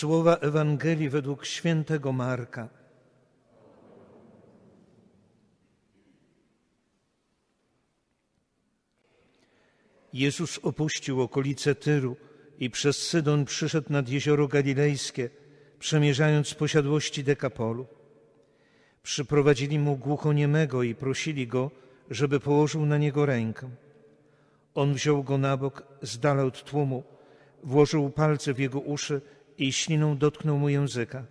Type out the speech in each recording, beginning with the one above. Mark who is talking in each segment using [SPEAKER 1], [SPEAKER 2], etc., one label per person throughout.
[SPEAKER 1] Słowa Ewangelii według świętego Marka. Jezus opuścił okolice Tyru i przez Sydon przyszedł nad jezioro Galilejskie, przemierzając posiadłości Dekapolu. Przyprowadzili mu głuchoniemego i prosili go, żeby położył na niego rękę. On wziął go na bok, z od tłumu, włożył palce w jego uszy i śliną dotknął mu języka.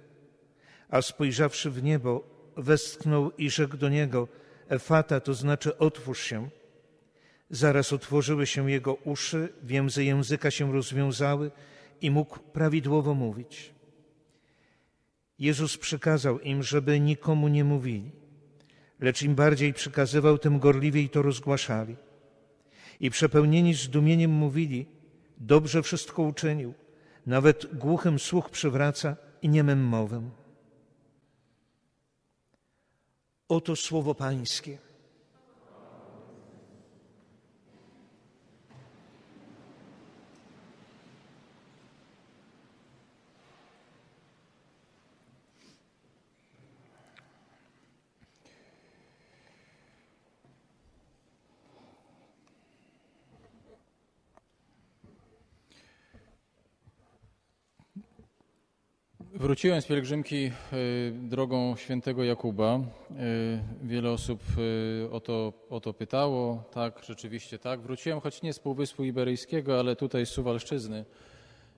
[SPEAKER 1] A spojrzawszy w niebo, westchnął i rzekł do niego, Efata, to znaczy otwórz się. Zaraz otworzyły się jego uszy, więzy języka się rozwiązały i mógł prawidłowo mówić. Jezus przykazał im, żeby nikomu nie mówili, lecz im bardziej przykazywał, tym gorliwiej to rozgłaszali. I przepełnieni zdumieniem mówili, dobrze wszystko uczynił, nawet głuchym słuch przywraca i niemym mowę. Oto słowo Pańskie.
[SPEAKER 2] Wróciłem z pielgrzymki y, drogą świętego Jakuba. Y, wiele osób y, o to, o to pytało. Tak, rzeczywiście tak. Wróciłem, choć nie z Półwyspu Iberyjskiego, ale tutaj z Suwalszczyzny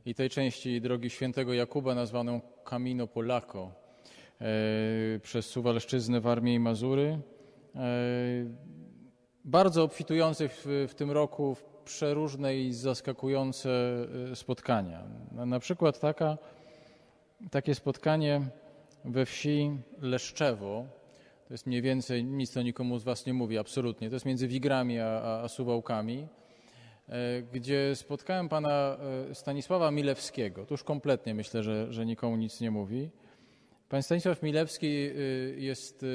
[SPEAKER 2] i tej części drogi świętego Jakuba nazwaną Camino Polaco przez Suwalszczyznę, Warmię i Mazury. Bardzo obfitujące w, w tym roku w przeróżne i zaskakujące spotkania. Na przykład taka takie spotkanie we wsi Leszczewo, to jest mniej więcej, nic to nikomu z Was nie mówi, absolutnie, to jest między Wigrami a, a Suwałkami, e, gdzie spotkałem pana e, Stanisława Milewskiego. To już kompletnie myślę, że, że nikomu nic nie mówi. Pan Stanisław Milewski e, jest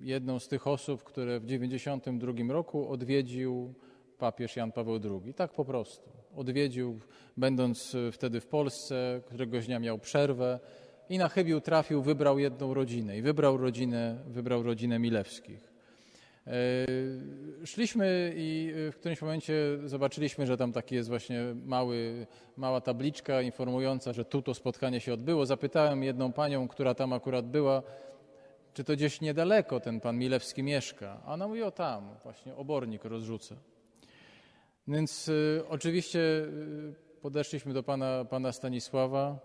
[SPEAKER 2] jedną z tych osób, które w 1992 roku odwiedził papież Jan Paweł II. Tak po prostu. Odwiedził, będąc wtedy w Polsce, któregoś dnia miał przerwę i na chybił trafił, wybrał jedną rodzinę i wybrał rodzinę, wybrał rodzinę Milewskich. E, szliśmy i w którymś momencie zobaczyliśmy, że tam taki jest właśnie mały, mała tabliczka informująca, że tu to spotkanie się odbyło. Zapytałem jedną panią, która tam akurat była, czy to gdzieś niedaleko ten pan Milewski mieszka. A ona mówi, o tam, właśnie obornik rozrzuca. Więc y, oczywiście y, podeszliśmy do pana, pana Stanisława,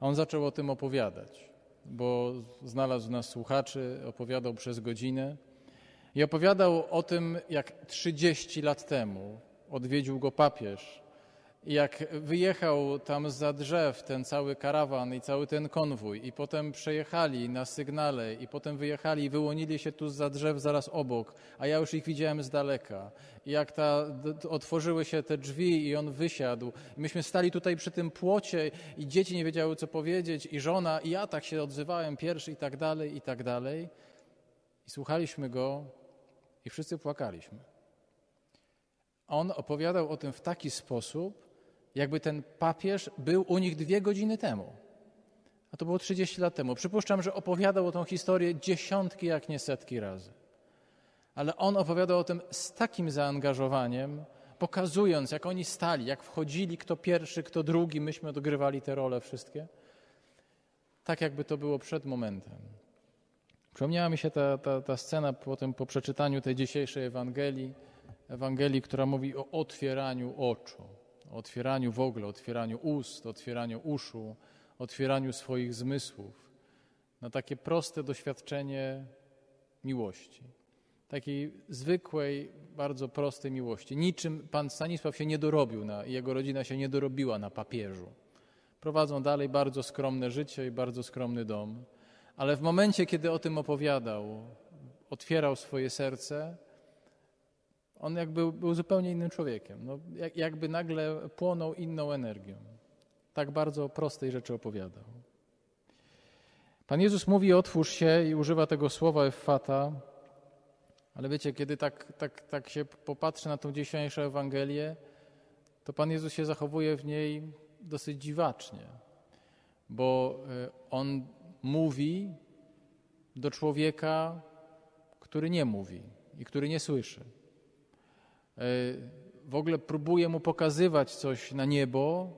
[SPEAKER 2] a on zaczął o tym opowiadać, bo znalazł nas słuchaczy, opowiadał przez godzinę i opowiadał o tym, jak 30 lat temu odwiedził go papież jak wyjechał tam za drzew ten cały karawan i cały ten konwój i potem przejechali na sygnale i potem wyjechali i wyłonili się tu za drzew zaraz obok, a ja już ich widziałem z daleka. I jak ta, otworzyły się te drzwi i on wysiadł. I myśmy stali tutaj przy tym płocie i dzieci nie wiedziały co powiedzieć i żona i ja tak się odzywałem pierwszy i tak dalej i tak dalej. I słuchaliśmy go i wszyscy płakaliśmy. On opowiadał o tym w taki sposób, jakby ten papież był u nich dwie godziny temu. A to było 30 lat temu. Przypuszczam, że opowiadał o tą historię dziesiątki, jak nie setki razy. Ale on opowiadał o tym z takim zaangażowaniem, pokazując, jak oni stali, jak wchodzili, kto pierwszy, kto drugi, myśmy odgrywali te role wszystkie. Tak, jakby to było przed momentem. Przypomniała mi się ta, ta, ta scena potem po przeczytaniu tej dzisiejszej Ewangelii, Ewangelii, która mówi o otwieraniu oczu o otwieraniu w ogóle, otwieraniu ust, otwieraniu uszu, otwieraniu swoich zmysłów na takie proste doświadczenie miłości. Takiej zwykłej, bardzo prostej miłości. Niczym pan Stanisław się nie dorobił na, jego rodzina się nie dorobiła na papieżu. Prowadzą dalej bardzo skromne życie i bardzo skromny dom. Ale w momencie, kiedy o tym opowiadał, otwierał swoje serce, on jakby był zupełnie innym człowiekiem. No, jakby nagle płonął inną energią. Tak bardzo prostej rzeczy opowiadał. Pan Jezus mówi otwórz się i używa tego słowa fata, ale wiecie, kiedy tak, tak, tak się popatrzy na tą dzisiejszą Ewangelię, to Pan Jezus się zachowuje w niej dosyć dziwacznie. bo e, on mówi do człowieka, który nie mówi i który nie słyszy. E, w ogóle próbuje mu pokazywać coś na niebo,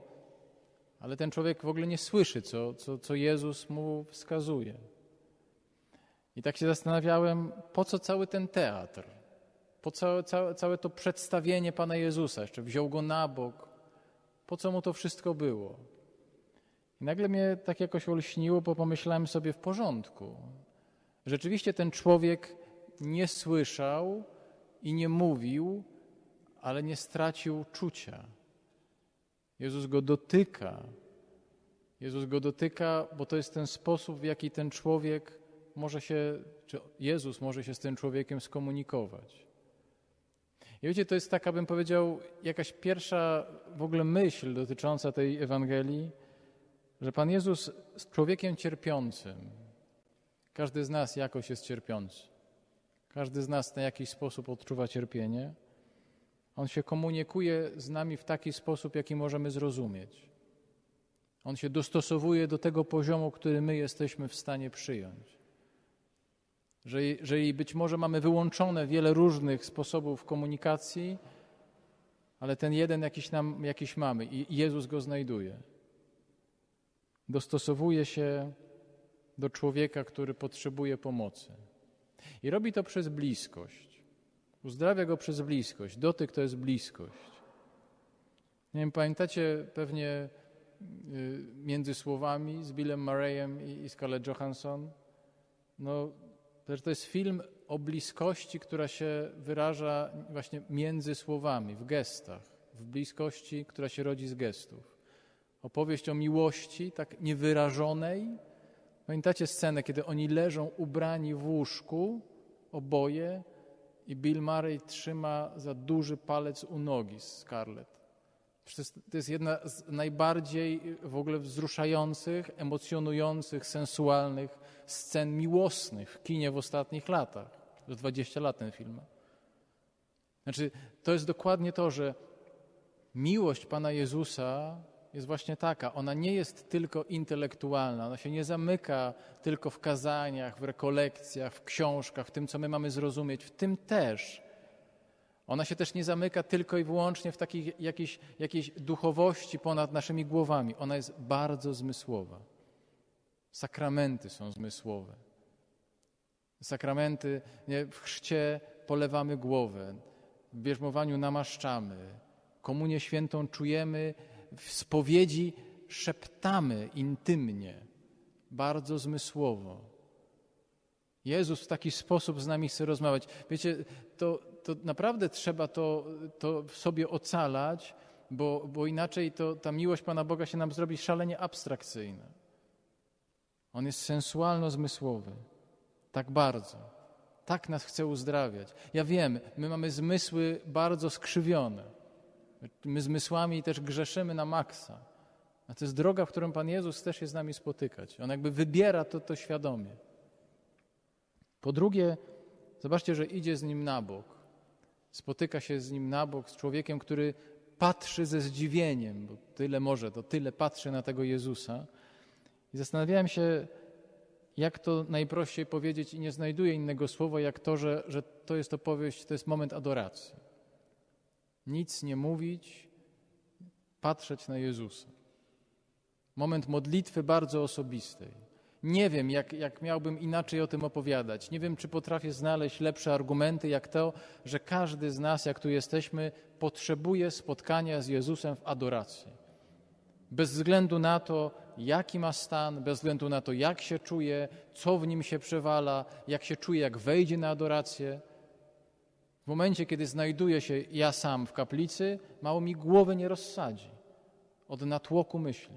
[SPEAKER 2] ale ten człowiek w ogóle nie słyszy, co, co, co Jezus mu wskazuje. I tak się zastanawiałem, po co cały ten teatr? Po co całe, całe to przedstawienie Pana Jezusa? Jeszcze wziął go na bok. Po co mu to wszystko było? I nagle mnie tak jakoś olśniło, bo pomyślałem sobie w porządku. Rzeczywiście ten człowiek nie słyszał i nie mówił, ale nie stracił czucia. Jezus go dotyka. Jezus go dotyka, bo to jest ten sposób, w jaki ten człowiek może się, czy Jezus może się z tym człowiekiem skomunikować. I wiecie, to jest taka, bym powiedział, jakaś pierwsza w ogóle myśl dotycząca tej Ewangelii, że Pan Jezus z człowiekiem cierpiącym, każdy z nas jakoś jest cierpiący, każdy z nas na jakiś sposób odczuwa cierpienie, On się komunikuje z nami w taki sposób, jaki możemy zrozumieć. On się dostosowuje do tego poziomu, który my jesteśmy w stanie przyjąć. Że jeżeli być może mamy wyłączone wiele różnych sposobów komunikacji, ale ten jeden jakiś, nam, jakiś mamy i Jezus go znajduje. Dostosowuje się do człowieka, który potrzebuje pomocy. I robi to przez bliskość. Uzdrawia go przez bliskość. Dotyk to jest bliskość. Nie wiem, pamiętacie pewnie y, między słowami z Billem Murrayem i Scarlett Johansson? No, to jest film o bliskości, która się wyraża właśnie między słowami, w gestach, w bliskości, która się rodzi z gestów. Opowieść o miłości tak niewyrażonej. Pamiętacie scenę, kiedy oni leżą ubrani w łóżku, oboje, i Bill Murray trzyma za duży palec u nogi Scarlett. To jest jedna z najbardziej w ogóle wzruszających, emocjonujących, sensualnych scen miłosnych w kinie w ostatnich latach. To 20 lat ten film. Znaczy, to jest dokładnie to, że miłość Pana Jezusa jest właśnie taka. Ona nie jest tylko intelektualna, ona się nie zamyka tylko w kazaniach, w rekolekcjach, w książkach, w tym, co my mamy zrozumieć. W tym też ona się też nie zamyka tylko i wyłącznie w takiej jakiejś, jakiejś duchowości ponad naszymi głowami. Ona jest bardzo zmysłowa. Sakramenty są zmysłowe. Sakramenty, nie, w chrzcie polewamy głowę, w bierzmowaniu namaszczamy, komunię świętą czujemy, w spowiedzi szeptamy intymnie, bardzo zmysłowo. Jezus w taki sposób z nami chce rozmawiać. Wiecie, to, to naprawdę trzeba to, to sobie ocalać, bo, bo inaczej to, ta miłość Pana Boga się nam zrobi szalenie abstrakcyjna. On jest sensualno-zmysłowy. Tak bardzo. Tak nas chce uzdrawiać. Ja wiem, my mamy zmysły bardzo skrzywione. My zmysłami też grzeszymy na maksa. A to jest droga, w którą Pan Jezus też się z nami spotykać. On jakby wybiera to, to świadomie. Po drugie, zobaczcie, że idzie z nim na bok spotyka się z nim na bok, z człowiekiem, który patrzy ze zdziwieniem, bo tyle może, to tyle patrzy na tego Jezusa. I zastanawiałem się, jak to najprościej powiedzieć, i nie znajduję innego słowa, jak to, że, że to jest opowieść, to jest moment adoracji. Nic nie mówić, patrzeć na Jezusa. Moment modlitwy bardzo osobistej. Nie wiem, jak, jak miałbym inaczej o tym opowiadać. Nie wiem, czy potrafię znaleźć lepsze argumenty, jak to, że każdy z nas, jak tu jesteśmy, potrzebuje spotkania z Jezusem w adoracji. Bez względu na to, jaki ma stan, bez względu na to, jak się czuje, co w nim się przewala, jak się czuje, jak wejdzie na adorację. W momencie, kiedy znajduję się ja sam w kaplicy, mało mi głowy nie rozsadzi od natłoku myśli.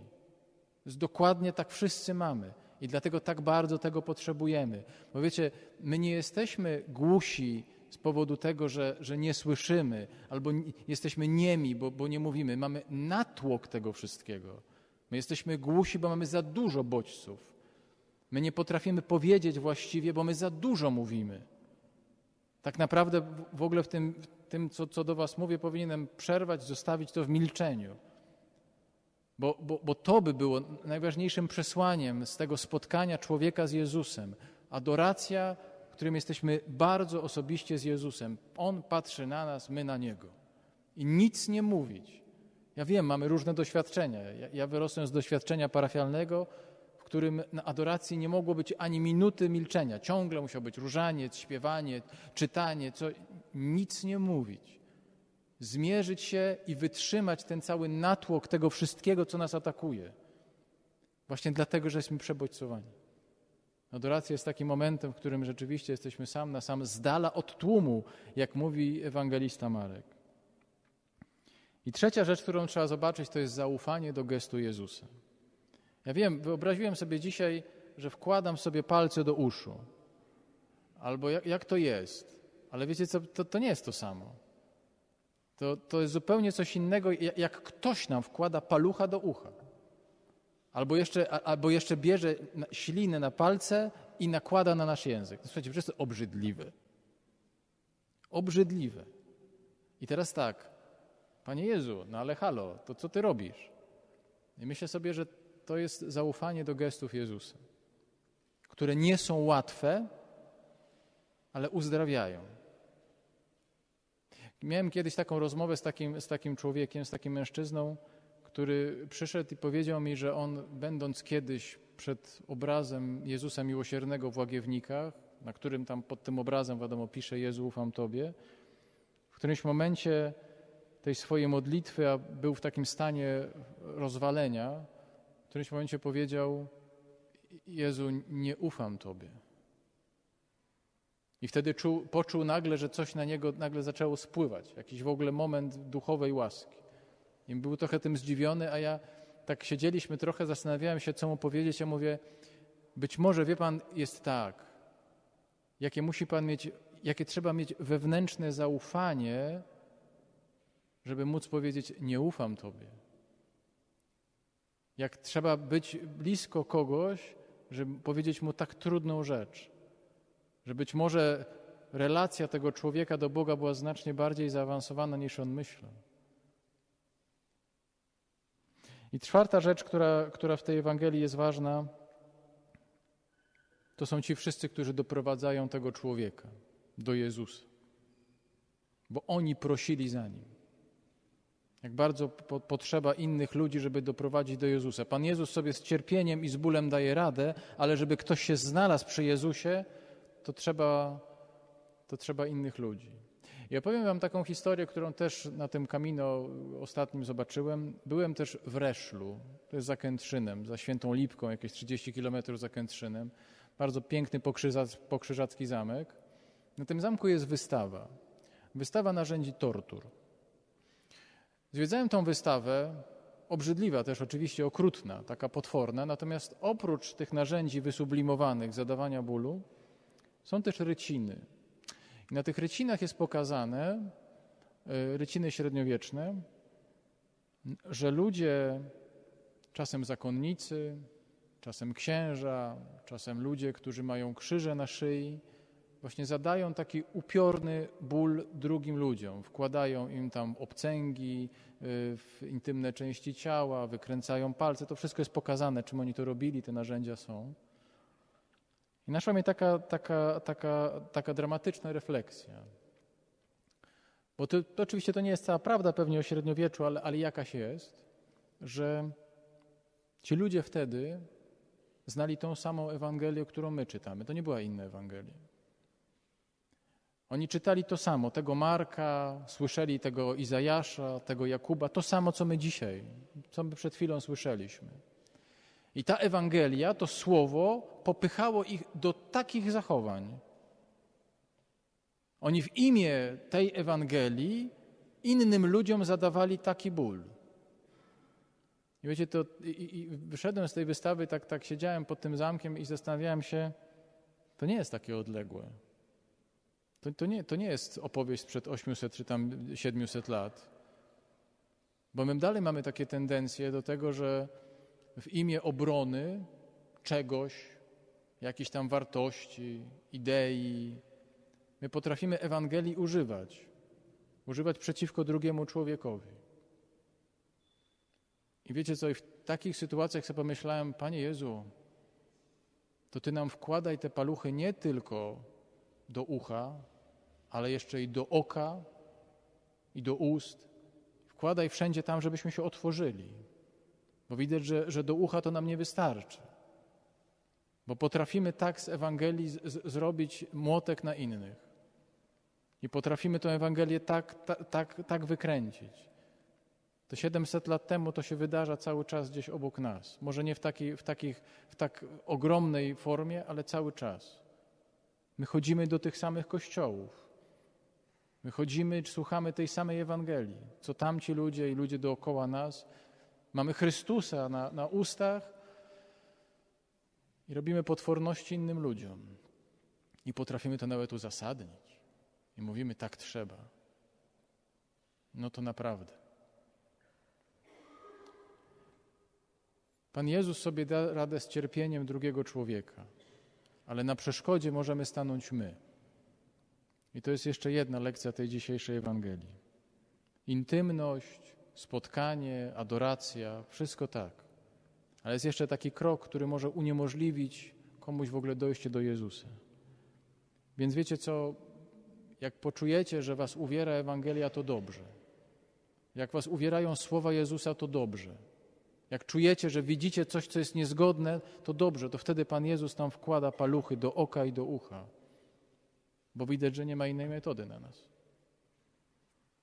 [SPEAKER 2] Dokładnie tak wszyscy mamy. I dlatego tak bardzo tego potrzebujemy. Bo wiecie, my nie jesteśmy głusi z powodu tego, że, że nie słyszymy, albo jesteśmy niemi, bo, bo nie mówimy. Mamy natłok tego wszystkiego. My jesteśmy głusi, bo mamy za dużo bodźców. My nie potrafimy powiedzieć właściwie, bo my za dużo mówimy. Tak naprawdę w ogóle w tym, w tym co, co do Was mówię, powinienem przerwać, zostawić to w milczeniu. Bo, bo, bo to by było najważniejszym przesłaniem z tego spotkania człowieka z Jezusem. Adoracja, w którym jesteśmy bardzo osobiście z Jezusem. On patrzy na nas, my na Niego. I nic nie mówić. Ja wiem, mamy różne doświadczenia. Ja, ja wyrosłem z doświadczenia parafialnego, którym na adoracji nie mogło być ani minuty milczenia. Ciągle musiał być różaniec, śpiewanie, czytanie, co, nic nie mówić. Zmierzyć się i wytrzymać ten cały natłok tego wszystkiego, co nas atakuje. Właśnie dlatego, że jesteśmy przebodźcowani. Adoracja jest takim momentem, w którym rzeczywiście jesteśmy sam na sam, z dala od tłumu, jak mówi ewangelista Marek. I trzecia rzecz, którą trzeba zobaczyć, to jest zaufanie do gestu Jezusa. Ja wiem, wyobraziłem sobie dzisiaj, że wkładam sobie palce do uszu. Albo jak, jak to jest? Ale wiecie co, to, to nie jest to samo. To, to jest zupełnie coś innego, jak ktoś nam wkłada palucha do ucha. Albo jeszcze, albo jeszcze bierze ślinę na palce i nakłada na nasz język. Słuchajcie, to jest obrzydliwe. Obrzydliwe. I teraz tak, Panie Jezu, no ale halo, to co Ty robisz? I myślę sobie, że to jest zaufanie do gestów Jezusa, które nie są łatwe, ale uzdrawiają. Miałem kiedyś taką rozmowę z takim, z takim człowiekiem, z takim mężczyzną, który przyszedł i powiedział mi, że on, będąc kiedyś przed obrazem Jezusa Miłosiernego w Łagiewnikach, na którym tam pod tym obrazem, wiadomo, pisze Jezu, ufam Tobie, w którymś momencie tej swojej modlitwy, a był w takim stanie rozwalenia, w którymś momencie powiedział: Jezu, nie ufam Tobie. I wtedy czuł, poczuł nagle, że coś na niego nagle zaczęło spływać, jakiś w ogóle moment duchowej łaski. I był trochę tym zdziwiony, a ja tak siedzieliśmy trochę, zastanawiałem się, co mu powiedzieć. Ja mówię, być może, wie pan, jest tak, jakie musi pan mieć, jakie trzeba mieć wewnętrzne zaufanie, żeby móc powiedzieć, nie ufam tobie. Jak trzeba być blisko kogoś, żeby powiedzieć mu tak trudną rzecz, że być może relacja tego człowieka do Boga była znacznie bardziej zaawansowana niż on myślał. I czwarta rzecz, która, która w tej Ewangelii jest ważna, to są ci wszyscy, którzy doprowadzają tego człowieka do Jezusa, bo oni prosili za nim. Jak bardzo po, potrzeba innych ludzi, żeby doprowadzić do Jezusa. Pan Jezus sobie z cierpieniem i z bólem daje radę, ale żeby ktoś się znalazł przy Jezusie, to trzeba, to trzeba innych ludzi. I opowiem Wam taką historię, którą też na tym kamino ostatnim zobaczyłem. Byłem też w Reszlu, to jest za Kętrzynem, za Świętą Lipką, jakieś 30 kilometrów za Kętrzynem. Bardzo piękny pokrzyżacki zamek. Na tym zamku jest wystawa. Wystawa narzędzi tortur. Zwiedzałem tą wystawę, obrzydliwa też oczywiście, okrutna, taka potworna, natomiast oprócz tych narzędzi wysublimowanych zadawania bólu, są też ryciny. I na tych rycinach jest pokazane, e, ryciny średniowieczne, że ludzie, czasem zakonnicy, czasem księża, czasem ludzie, którzy mają krzyże na szyi, właśnie zadają taki upiorny ból drugim ludziom. Wkładają im tam obcęgi y, w intymne części ciała, wykręcają palce. To wszystko jest pokazane, czym oni to robili, te narzędzia są. I naszła mnie taka, taka, taka, taka dramatyczna refleksja. Bo to, to oczywiście to nie jest cała prawda pewnie o średniowieczu, ale, ale jakaś jest, że ci ludzie wtedy znali tą samą Ewangelię, którą my czytamy. To nie była inna Ewangelia. Oni czytali to samo, tego Marka, słyszeli tego Izajasza, tego Jakuba, to samo, co my dzisiaj, co my przed chwilą słyszeliśmy. I ta Ewangelia, to słowo, popychało ich do takich zachowań. Oni w imię tej Ewangelii innym ludziom zadawali taki ból. I wiecie, to i, i wyszedłem z tej wystawy, tak, tak siedziałem pod tym zamkiem i zastanawiałem się, to nie jest takie odległe. To, to, nie, to nie jest opowieść sprzed 800 czy tam 700 lat. Bo my dalej mamy takie tendencje do tego, że w imię obrony czegoś, jakiejś tam wartości, idei, my potrafimy Ewangelii używać. Używać przeciwko drugiemu człowiekowi. I wiecie co, i w takich sytuacjach sobie pomyślałem, Panie Jezu, to Ty nam wkładaj te paluchy nie tylko do ucha, ale jeszcze i do oka i do ust. Wkładaj wszędzie tam, żebyśmy się otworzyli. Bo widać, że, że do ucha to nam nie wystarczy. Bo potrafimy tak z Ewangelii z, zrobić młotek na innych. I potrafimy tę Ewangelię tak, tak, tak, tak wykręcić. To 700 lat temu to się wydarza cały czas gdzieś obok nas. Może nie w, taki, w, takich, w tak ogromnej formie, ale cały czas. My chodzimy do tych samych kościołów. My chodzimy, słuchamy tej samej Ewangelii, co tamci ludzie i ludzie dookoła nas. Mamy Chrystusa na, na ustach i robimy potworności innym ludziom. I potrafimy to nawet uzasadnić. I mówimy, tak trzeba. No to naprawdę. Pan Jezus sobie da radę z cierpieniem drugiego człowieka, ale na przeszkodzie możemy stanąć my. I to jest jeszcze jedna lekcja tej dzisiejszej Ewangelii. Intymność, spotkanie, adoracja, wszystko tak. Ale jest jeszcze taki krok, który może uniemożliwić komuś w ogóle dojście do Jezusa. Więc wiecie co? Jak poczujecie, że was uwiera Ewangelia, to dobrze. Jak was uwierają słowa Jezusa, to dobrze. Jak czujecie, że widzicie coś, co jest niezgodne, to dobrze, to wtedy Pan Jezus tam wkłada paluchy do oka i do ucha, bo widać, że nie ma innej metody na nas.